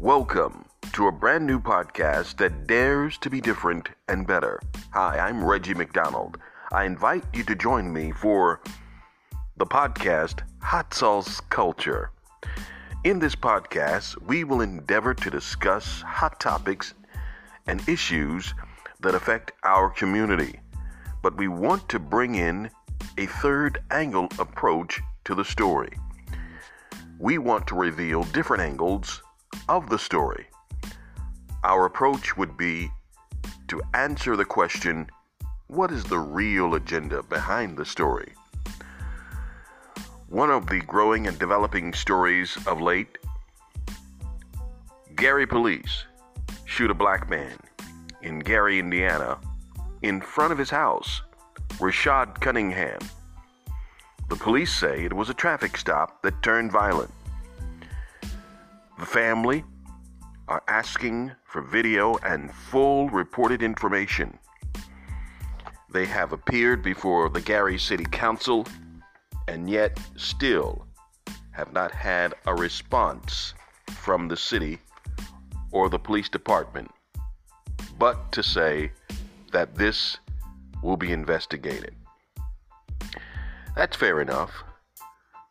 Welcome to a brand new podcast that dares to be different and better. Hi, I'm Reggie McDonald. I invite you to join me for the podcast Hot Sauce Culture. In this podcast, we will endeavor to discuss hot topics and issues that affect our community, but we want to bring in a third angle approach to the story. We want to reveal different angles of the story. Our approach would be to answer the question what is the real agenda behind the story? One of the growing and developing stories of late Gary police shoot a black man in Gary, Indiana, in front of his house, Rashad Cunningham. The police say it was a traffic stop that turned violent. The family are asking for video and full reported information. They have appeared before the Gary City Council and yet still have not had a response from the city or the police department, but to say that this will be investigated. That's fair enough,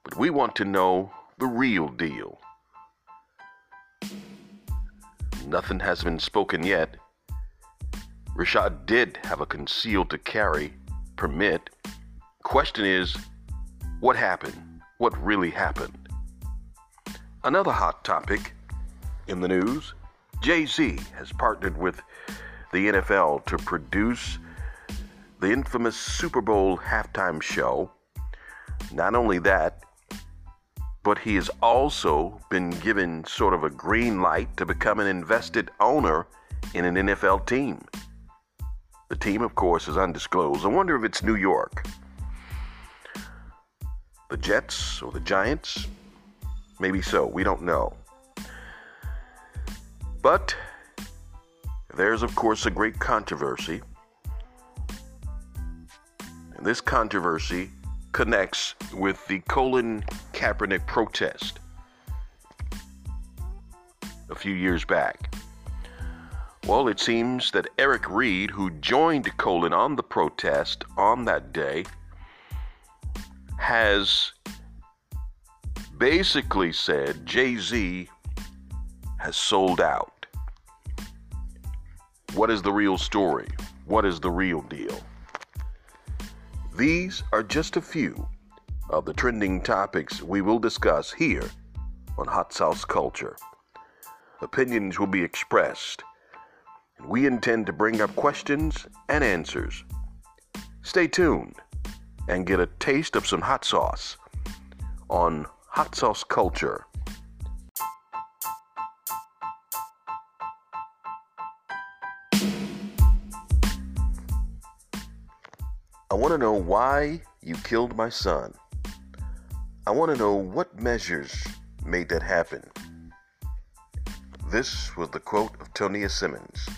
but we want to know the real deal. Nothing has been spoken yet. Rashad did have a concealed to carry permit. Question is, what happened? What really happened? Another hot topic in the news Jay Z has partnered with the NFL to produce the infamous Super Bowl halftime show. Not only that, but he has also been given sort of a green light to become an invested owner in an NFL team. The team, of course, is undisclosed. I wonder if it's New York. The Jets or the Giants? Maybe so. We don't know. But there's, of course, a great controversy. And this controversy connects with the Colin Kaepernick protest a few years back. Well, it seems that Eric Reid, who joined Colin on the protest on that day, has basically said Jay Z has sold out. What is the real story? What is the real deal? These are just a few of the trending topics we will discuss here on Hot Sauce Culture. Opinions will be expressed, and we intend to bring up questions and answers. Stay tuned and get a taste of some hot sauce on Hot Sauce Culture. I want to know why you killed my son. I want to know what measures made that happen. This was the quote of Tonia Simmons,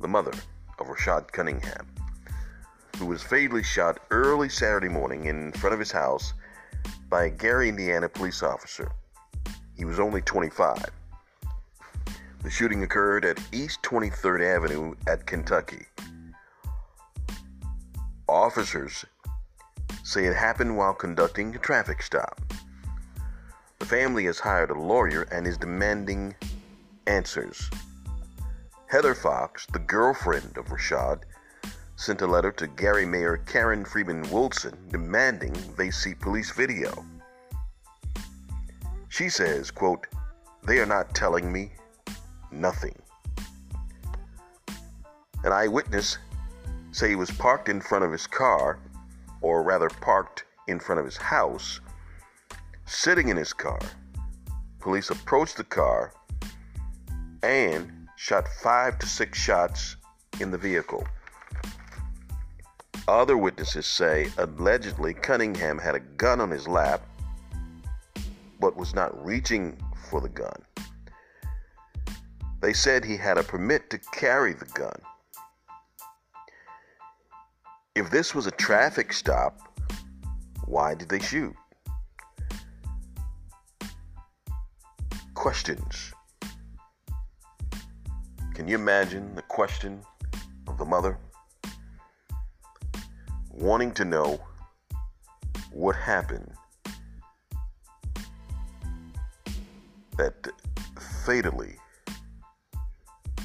the mother of Rashad Cunningham, who was fatally shot early Saturday morning in front of his house by a Gary, Indiana police officer. He was only 25. The shooting occurred at East 23rd Avenue at Kentucky. Officers say it happened while conducting a traffic stop. The family has hired a lawyer and is demanding answers. Heather Fox, the girlfriend of Rashad, sent a letter to Gary Mayor Karen Freeman Wilson demanding they see police video. She says, quote, they are not telling me nothing. An eyewitness say he was parked in front of his car, or rather parked in front of his house, sitting in his car. Police approached the car and shot five to six shots in the vehicle. Other witnesses say allegedly Cunningham had a gun on his lap but was not reaching for the gun. They said he had a permit to carry the gun. If this was a traffic stop, why did they shoot? Questions. Can you imagine the question of the mother? Wanting to know what happened that fatally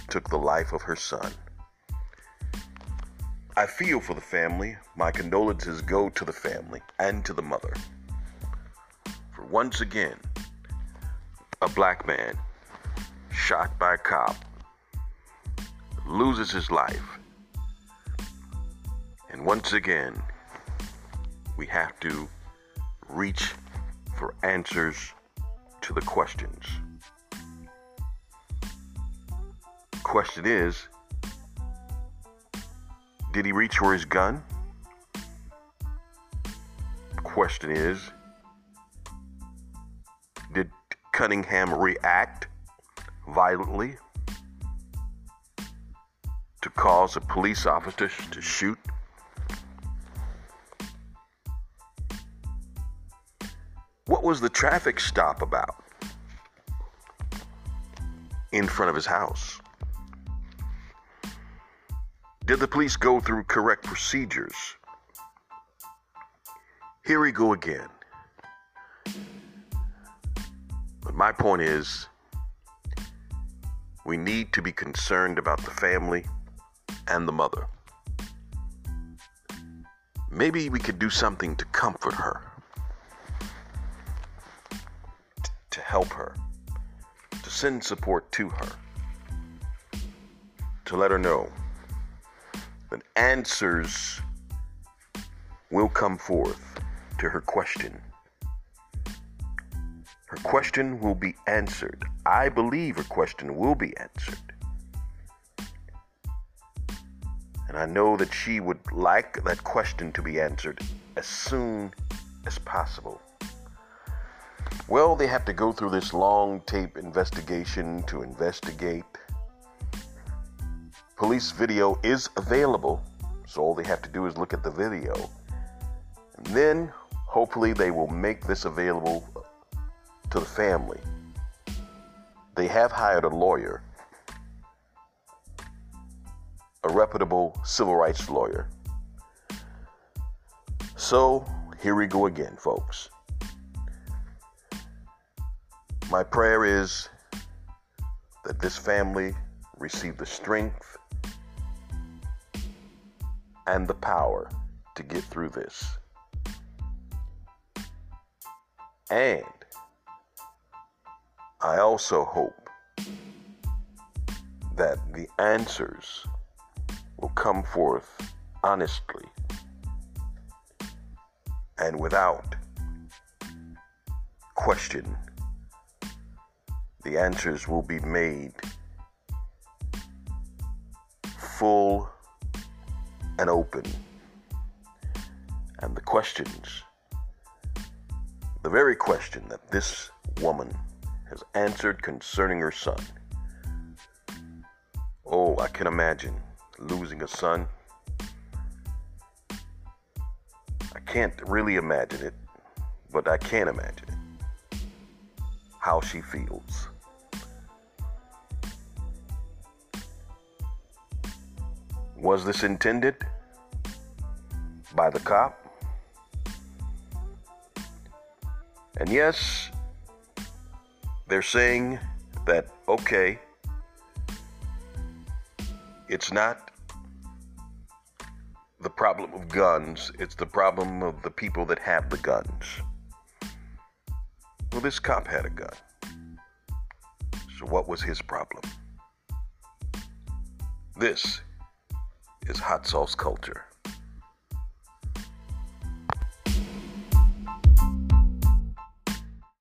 took the life of her son. I feel for the family. My condolences go to the family and to the mother. For once again, a black man shot by a cop loses his life. And once again, we have to reach for answers to the questions. Question is Did he reach for his gun? Question is Did Cunningham react violently to cause a police officer to shoot? What was the traffic stop about in front of his house? Did the police go through correct procedures? Here we go again. But my point is, we need to be concerned about the family and the mother. Maybe we could do something to comfort her. to help her, to send support to her, to let her know that answers will come forth to her question. Her question will be answered. I believe her question will be answered. And I know that she would like that question to be answered as soon as possible. Well, they have to go through this long tape investigation to investigate. Police video is available, so all they have to do is look at the video. And then, hopefully, they will make this available to the family. They have hired a lawyer, a reputable civil rights lawyer. So, here we go again, folks. My prayer is that this family receive the strength and the power to get through this. And I also hope that the answers will come forth honestly and without question the answers will be made full and open. And the questions, the very question that this woman has answered concerning her son. Oh, I can imagine losing a son. I can't really imagine it, but I can imagine it how she feels. Was this intended by the cop? And yes, they're saying that, okay, it's not the problem of guns, it's the problem of the people that have the guns. Well, this cop had a gun. So, what was his problem? This is hot sauce culture.